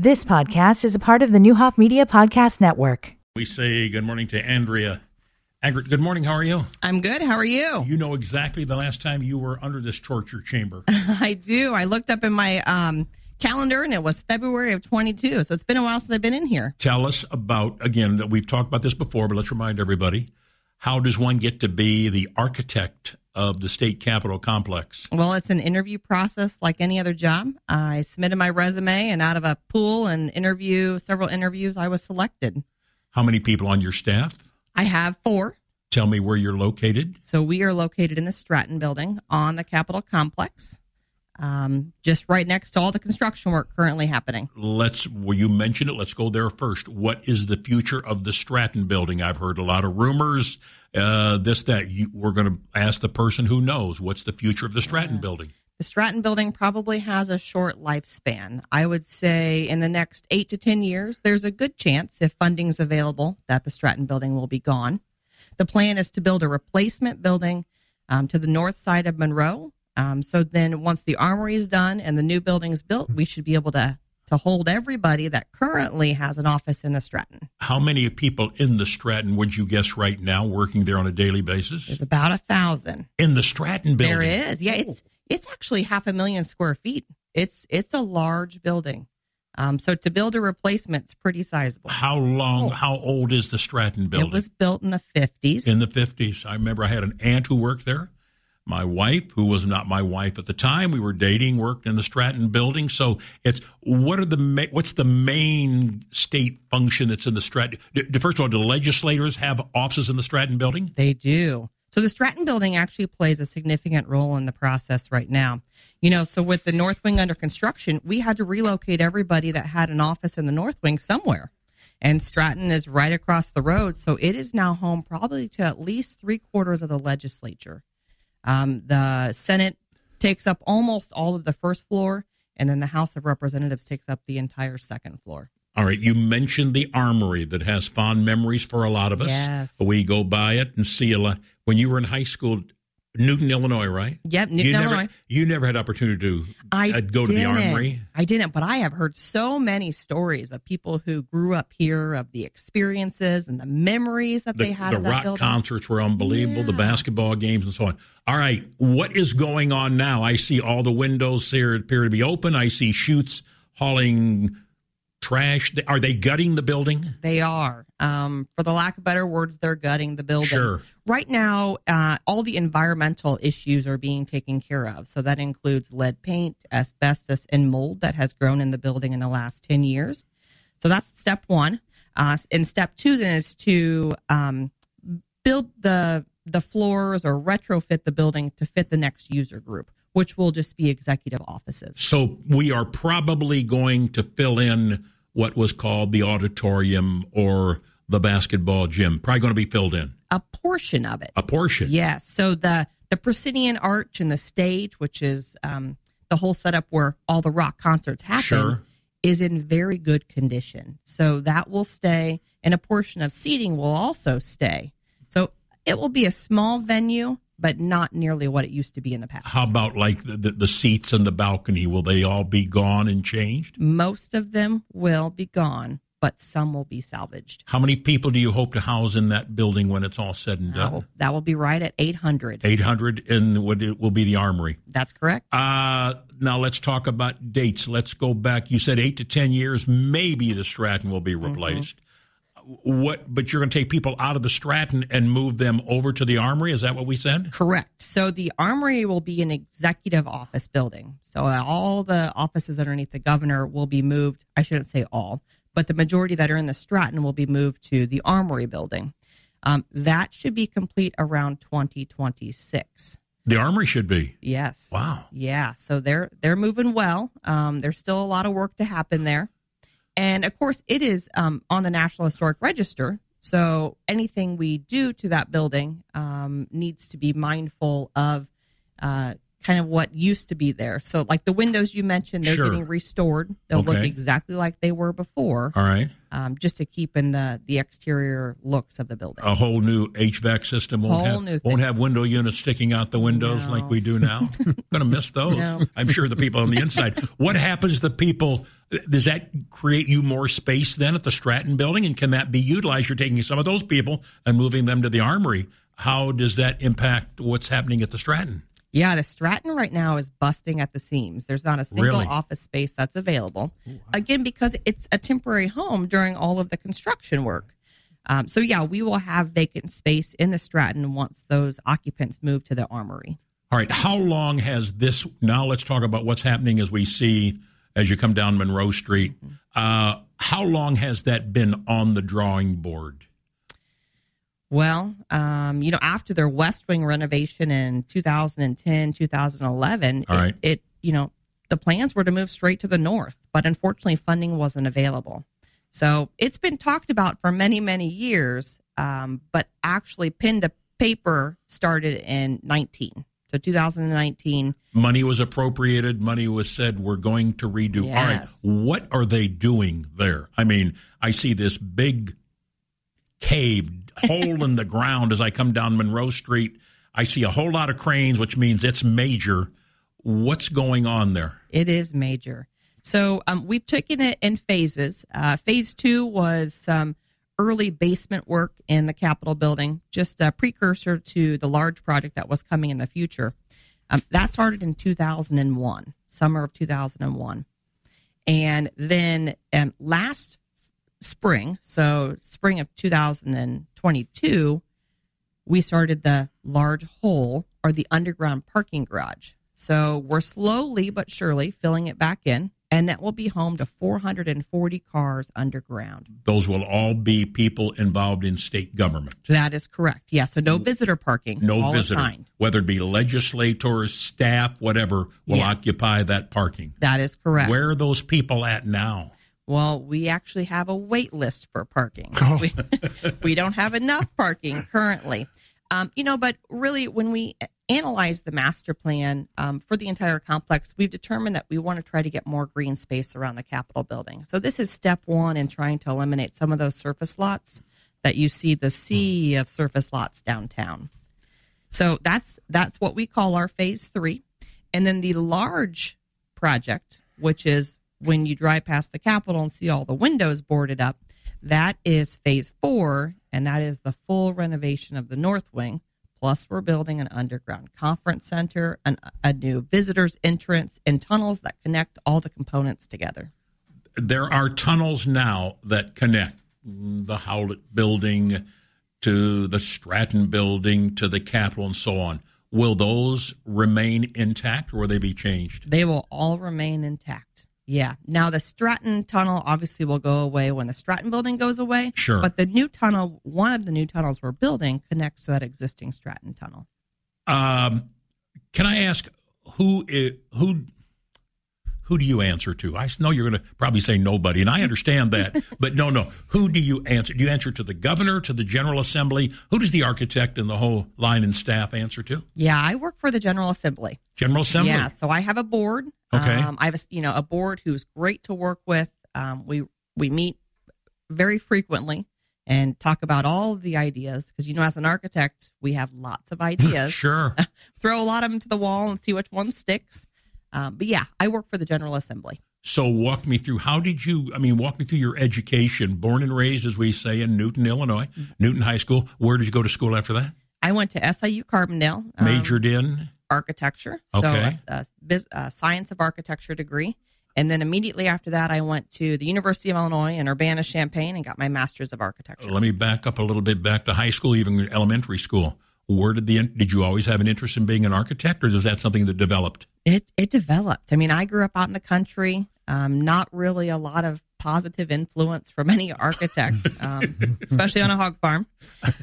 This podcast is a part of the Neuhoff Media Podcast Network. We say good morning to Andrea. Angrid, good morning. How are you? I'm good. How are you? You know exactly the last time you were under this torture chamber. I do. I looked up in my um, calendar and it was February of 22. So it's been a while since I've been in here. Tell us about, again, that we've talked about this before, but let's remind everybody how does one get to be the architect of the state capitol complex? Well, it's an interview process like any other job. I submitted my resume, and out of a pool and interview, several interviews, I was selected. How many people on your staff? I have four. Tell me where you're located. So we are located in the Stratton building on the Capitol complex, um, just right next to all the construction work currently happening. Let's, well, you mentioned it. Let's go there first. What is the future of the Stratton building? I've heard a lot of rumors, uh, this, that. You, we're going to ask the person who knows. What's the future of the Stratton Yeah. building? The Stratton building probably has a short lifespan. I would say in the next eight to 10 years, there's a good chance, if funding's available, that the Stratton building will be gone. The plan is to build a replacement building um, to the north side of Monroe. Um, so then, once the armory is done and the new building is built, we should be able to, to hold everybody that currently has an office in the Stratton. How many people in the Stratton would you guess right now working there on a daily basis? There's about a thousand. in the Stratton building. There is. Yeah, it's it's actually half a million square feet. It's it's a large building. Um, so to build a replacement, it's pretty sizable. How long, how old is the Stratton building? It was built in the fifties. in the 50s. I remember I had an aunt who worked there. My wife, who was not my wife at the time, we were dating, worked in the Stratton building. So it's what are the ma- what's the main state function that's in the Stratton? First of all, do legislators have offices in the Stratton building? They do. So the Stratton building actually plays a significant role in the process right now. You know, so with the North Wing under construction, we had to relocate everybody that had an office in the North Wing somewhere. And Stratton is right across the road, so it is now home probably to at least three quarters of the legislature. Um, the Senate takes up almost all of the first floor, and then the House of Representatives takes up the entire second floor. All right, you mentioned the armory that has fond memories for a lot of us. Yes. We go by it and see a lot. When you were in high school, Newton, Illinois, right? Yep, you Newton, never, Illinois. You never had opportunity to I uh, go to the armory. I didn't, but I have heard so many stories of people who grew up here, of the experiences and the memories that The, they had the rock building. concerts were unbelievable. The basketball games and so on. All right, what is going on now? I see all the windows here appear to be open. I see chutes hauling trash. Are they gutting the building? They are, um, for the lack of better words, they're gutting the building. Sure. Right now, uh, all the environmental issues are being taken care of. So that includes lead paint, asbestos, and mold that has grown in the building in the last 10 years. So that's step one. Uh, and step two then is to um, build the the floors or retrofit the building to fit the next user group, which will just be executive offices. So we are probably going to fill in what was called the auditorium or the basketball gym. Probably going to be filled in A portion of it. a portion. Yes. So the the proscenium arch and the stage, which is um, the whole setup where all the rock concerts happen, Sure. is in very good condition. So that will stay, and a portion of seating will also stay. So it will be a small venue, but not nearly what it used to be in the past. How about like the, the, the seats and the balcony? Will they all be gone and changed? Most of them will be gone, but some will be salvaged. How many people do you hope to house in that building when it's all said and That will, done? that will be right at 800. 800 and what it will be the armory. That's correct. Uh, now let's talk about dates. Let's go back. You said eight to 10 years, maybe the Stratton will be Mm-hmm. What, but you're going to take people out of the Stratton and move them over to the armory? Is that what we said? Correct. So the armory will be an executive office building. So all the offices underneath the governor will be moved. I shouldn't say all, but the majority that are in the Stratton will be moved to the armory building. Um, that should be complete around 2026. The armory should be. Yes. Wow. Yeah. So they're they're moving well. Um, there's still a lot of work to happen there, and of course it is um, on the National Historic Register. So anything we do to that building um, needs to be mindful of uh, kind of what used to be there. So like the windows you mentioned, they're Sure. getting restored. They'll look exactly like they were before, All right. um, just to keep in the the exterior looks of the building. A whole new HVAC system won't Whole have new won't have window units sticking out the windows No. like we do now. I'm Going to miss those. No. I'm sure the people on the inside. What happens to people Does that create you more space then at the Stratton building? And can that be utilized? You're taking some of those people and moving them to the armory. How does that impact what's happening at the Stratton? Yeah, the Stratton right now is busting at the seams. There's not a single Really? office space that's available. Again, because it's a temporary home during all of the construction work. Um, so, yeah, we will have vacant space in the Stratton once those occupants move to the armory. All right. How long has this? Now let's talk about what's happening as we see as you come down Monroe Street. Uh, how long has that been on the drawing board? Well, um, you know, after their West Wing renovation in 2010, 2011, All it, it, you know, the plans were to move straight to the north, but unfortunately, funding wasn't available. So it's been talked about for many, many years, um, but actually, pen to paper started in 19. So 2019. Money was appropriated. Money was said we're going to redo. All right. What are they doing there? I mean, I see this big cave hole in the ground as I come down Monroe Street. I see a whole lot of cranes, which means it's major. What's going on there? It is major. So um, we've taken it in phases. Uh, phase two was some early basement work in the Capitol building, just a precursor to the large project that was coming in the future. Um, that started in 2001, summer of 2001. And then um, last spring, so spring of 2022, we started the large hole or the underground parking garage. So we're slowly but surely filling it back in, and that will be home to 440 cars underground. Those will all be people involved in state government. That is correct. Yeah, so no visitor parking. No all visitor, assigned. whether it be legislators, staff, whatever, will Yes. occupy that parking. That is correct. Where are those people at now? Well, we actually have a wait list for parking. Oh. We, we don't have enough parking currently. Um, you know, but really, when we analyze the master plan um, for the entire complex, we've determined that we want to try to get more green space around the Capitol building. So this is step one in trying to eliminate some of those surface lots that you see the sea of surface lots downtown. So that's that's what we call our phase three, and then the large project, which is when you drive past the Capitol and see all the windows boarded up, that is phase four, and that is the full renovation of the North Wing. Plus, we're building an underground conference center, an, a new visitors entrance, and tunnels that connect all the components together. There are tunnels now that connect the Howlett building to the Stratton building to the Capitol and so on. Will those remain intact or will they be changed? They will all remain intact. Yeah. Now the Stratton tunnel obviously will go away when the Stratton building goes away. Sure. But the new tunnel, one of the new tunnels we're building, connects to that existing Stratton tunnel. Um, can I ask who i- who who do you answer to? I know you're going to probably say nobody, and I understand that, but no, no. Who do you answer? Do you answer to the governor, to the General Assembly? Who does the architect and the whole line and staff answer to? Yeah, I work for the General Assembly. General Assembly. Yeah, so I have a board. Okay. Um, I have a, you know a board who's great to work with. Um, we we meet very frequently and talk about all of the ideas because you know as an architect we have lots of ideas. Sure. Throw a lot of them to the wall and see which one sticks. Um, but yeah, I work for the General Assembly. So walk me through how did you I mean walk me through your education born and raised as we say in Newton Illinois Newton High School where did you go to school after that I went to SIU Carbondale. um, majored in architecture, so Okay. a, a, a science of architecture degree. And then immediately after that, I went to the University of Illinois in Urbana Champaign and got my master's of architecture. let me back up a little bit back to high school even elementary school where did the did you always have an interest in being an architect or is that something that developed It it developed. I mean, I grew up out in the country. Um, not really a lot of positive influence from any architect, um, especially on a hog farm.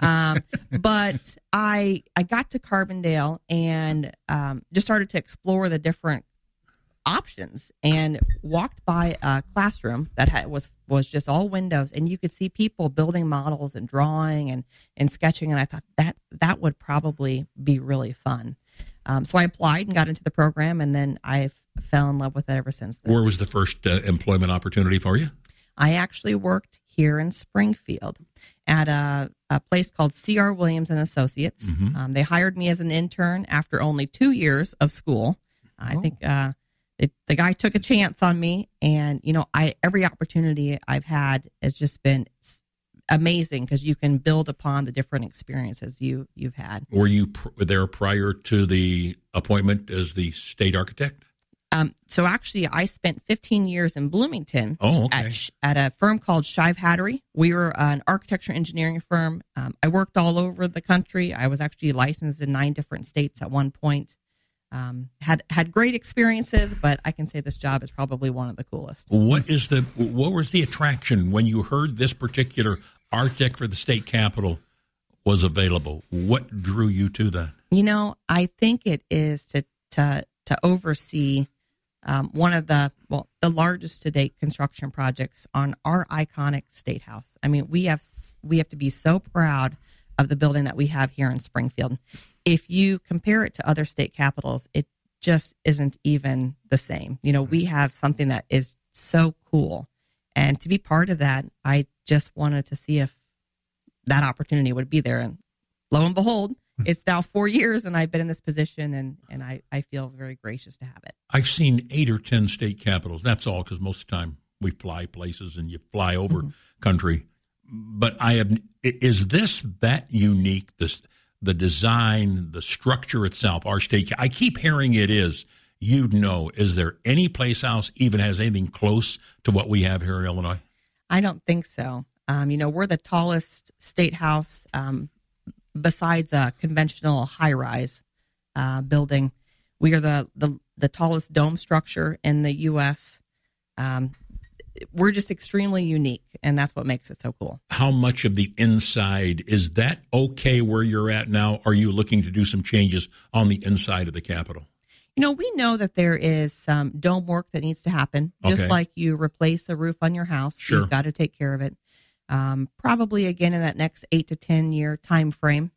Um, but I I got to Carbondale and um, just started to explore the different options and walked by a classroom that had, was was just all windows and you could see people building models and drawing and and sketching and I thought that that would probably be really fun. Um, so I applied and got into the program and then I fell in love with it ever since then. where was the first uh, employment opportunity for you I actually worked here in Springfield at a, a place called C.R. Williams and Associates. Mhm. Um, they hired me as an intern after only two years of school. I Oh. think uh, it, the guy took a chance on me, and you know, I every opportunity I've had has just been amazing because you can build upon the different experiences you you've had. Were you pr- there prior to the appointment as the state architect? Um, so actually, I spent 15 years in Bloomington Oh, okay. at, at a firm called Shive Hattery. We were an architecture engineering firm. Um, I worked all over the country. I was actually licensed in nine different states at one point. Um, had had great experiences, but I can say this job is probably one of the coolest. What is the what was the attraction when you heard this particular architect for the state capitol was available? What drew you to that? You know, I think it is to to to oversee um, one of the well the largest to date construction projects on our iconic state house. I mean, we have we have to be so proud of the building that we have here in Springfield. If you compare it to other state capitals, it just isn't even the same. You know, we mm-hmm. have something that is so cool, and to be part of that, I just wanted to see if that opportunity would be there. And lo and behold, hmm. it's now four years and I've been in this position and, and I, I feel very gracious to have it. I've seen eight or ten state capitals. That's all because most of the time we fly places and you fly over mm-hmm. country. But I have. Is this that unique? This the design, the structure itself. Our state. I keep hearing it is—you'd know, is there any place else even has anything close to what we have here in Illinois? I don't think so. Um, you know, we're the tallest state house um, besides a conventional high rise uh, building. We are the, the, the tallest dome structure in the U.S. Um, we're just extremely unique, and that's what makes it so cool. how much of the inside is that okay where you're at now? Are you looking to do some changes on the inside of the Capitol? You know, we know that there is some dome work that needs to happen. Just Okay. like you replace a roof on your house, Sure. you've got to take care of it. Um, probably again in that next eight to ten year time frame.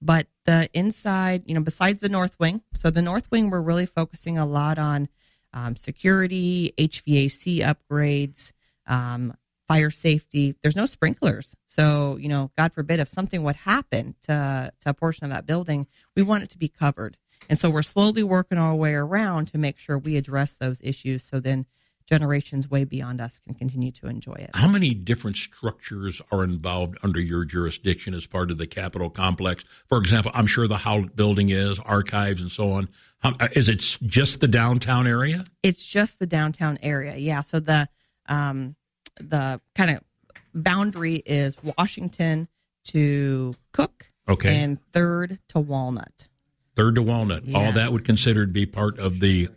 But the inside, you know, besides the north wing, so the north wing, we're really focusing a lot on um, security, HVAC upgrades, um, fire safety. There's no sprinklers, so you know, God forbid if something would happen to to a portion of that building, we want it to be covered. And so we're slowly working our way around to make sure we address those issues, so then generations way beyond us can continue to enjoy it. How many different structures are involved under your jurisdiction as part of the Capitol complex? For example, I'm sure the Howlett building is, archives and so on. How, is it just the downtown area? It's just the downtown area. Yeah. So the um, the kind of boundary is Washington to Cook Okay. and Third to Walnut. Third to Walnut. All that would considered be part of the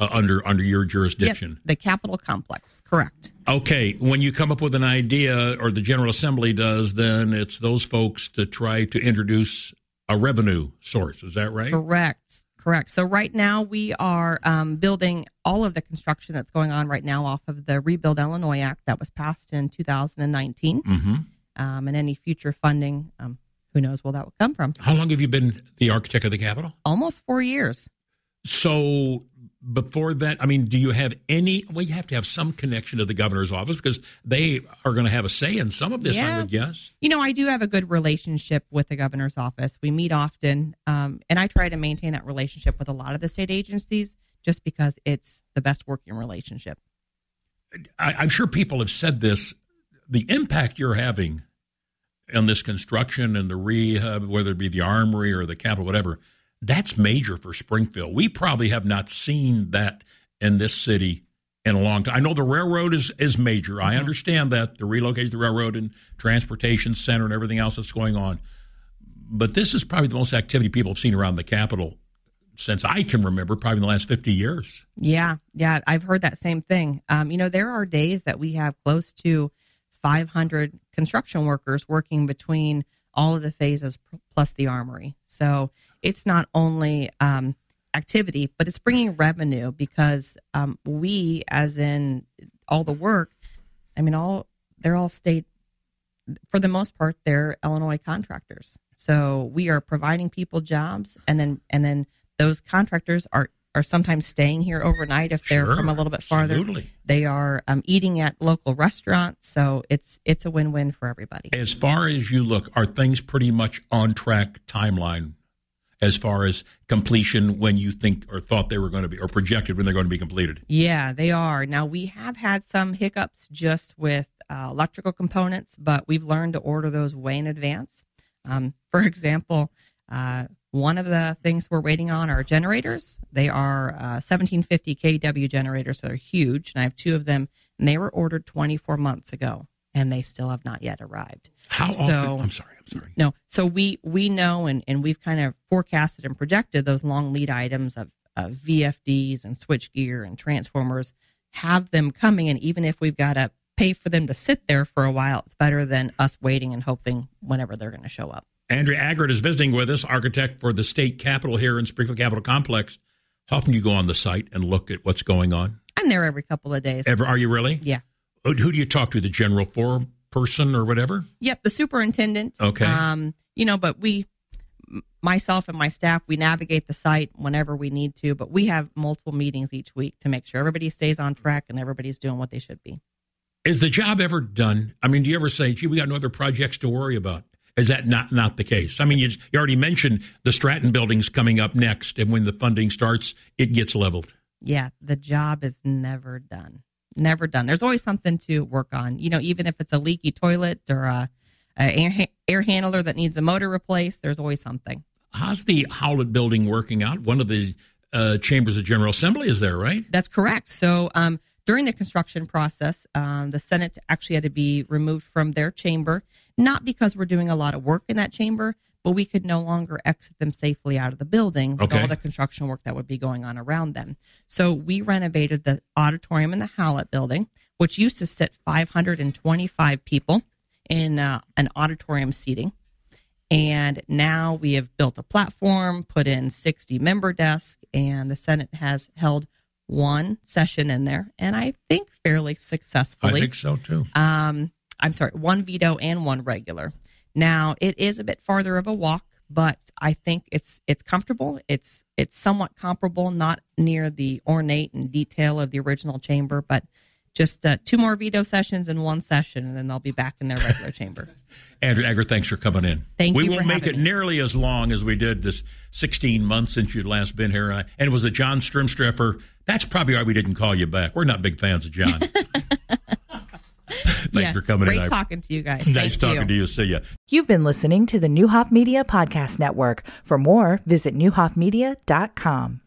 uh, under under your jurisdiction. Yep, the Capitol complex. Correct. Okay, when you come up with an idea, or the General Assembly does, then it's those folks to try to introduce a revenue source. Is that right? Correct. Correct. So right now we are um, building all of the construction that's going on right now off of the Rebuild Illinois Act that was passed in 2019, hmm um, and any future funding, um, who knows where that will come from. How long have you been the architect of the Capitol? Almost four years. So before that, I mean, do you have any? Well, you have to have some connection to the governor's office because they are going to have a say in some of this. I would guess. You know, I do have a good relationship with the governor's office. We meet often, um, and I try to maintain that relationship with a lot of the state agencies just because it's the best working relationship. I, I'm sure people have said this. The impact you're having on this construction and the rehab, whether it be the armory or the Capitol, whatever, that's major for Springfield. We probably have not seen that in this city in a long time. I know the railroad is is major. I understand that the relocation of the railroad and transportation center and everything else that's going on. But this is probably the most activity people have seen around the Capitol since I can remember, probably in the last 50 years. Yeah, yeah, I've heard that same thing. Um, you know, there are days that we have close to 500 construction workers working between all of the phases plus the armory. So it's not only um, activity, but it's bringing revenue because um, we, as in all the work, I mean, all they're all state for the most part they're Illinois contractors. So we are providing people jobs, and then and then those contractors are are sometimes staying here overnight if they're Sure, from a little bit farther. absolutely. They are um, eating at local restaurants, so it's it's a win win for everybody. As far as you look, are things pretty much on track timeline? as far as completion when you think or thought they were going to be or projected when they're going to be completed? Yeah, they are. Now, we have had some hiccups just with uh, electrical components, but we've learned to order those way in advance. Um, for example, uh, one of the things we're waiting on are generators. They are uh, 1750 kW generators, so they're huge, and I have two of them, and they were ordered 24 months ago, and they still have not yet arrived. How So- often? I'm sorry. I'm sorry. No, so we we know and, and we've kind of forecasted and projected those long lead items of, of VFDs and switchgear and transformers, have them coming, and even if we've got to pay for them to sit there for a while, it's better than us waiting and hoping whenever they're going to show up. Andrea Aggertt is visiting with us, architect for the state capitol here in Springfield Capitol Complex. How often do you go on the site and look at what's going on? I'm there every couple of days. Ever? Are you really? Yeah. Who, who do you talk to? The general floor person or whatever? Yep, the superintendent. Okay. Um, you know, but we, myself and my staff, we navigate the site whenever we need to. But we have multiple meetings each week to make sure everybody stays on track and everybody's doing what they should be. Is the job ever done? I mean, do you ever say, "Gee, we got no other projects to worry about"? Is that not not the case? I mean, you, you already mentioned the Stratton building's coming up next, and when the funding starts, it gets leveled. Yeah, the job is never done. Never done. There's always something to work on. You know, even if it's a leaky toilet or a, a air, air handler that needs a motor replaced, there's always something. How's the Howlett building working out? One of the uh, chambers of General Assembly is there, right? That's correct. So um, during the construction process, um, the Senate actually had to be removed from their chamber, not because we're doing a lot of work in that chamber, but we could no longer exit them safely out of the building with Okay. all the construction work that would be going on around them. So we renovated the auditorium in the Howlett building, which used to sit 525 people in uh, an auditorium seating. And now we have built a platform, put in 60 member desks, and the Senate has held one session in there, and I think fairly successfully. I think so too. Um, I'm sorry, one veto and one regular. Now it is a bit farther of a walk, but I think it's it's comfortable. It's it's somewhat comparable, not near the ornate and detail of the original chamber, but just uh, two more veto sessions and one session, and then they'll be back in their regular chamber. Andrew Agger, thanks for coming in. Thank we you We won't make it me. nearly as long as we did this 16 months since you'd last been here. And it was a John Stremsterfer. That's probably why we didn't call you back. We're not big fans of John. thanks Yeah, for coming Great in. I- talking to you guys. nice Thank talking you. to you. See ya. You've been listening to the Neuhoff Media Podcast Network. For more, visit neuhoffmedia.com.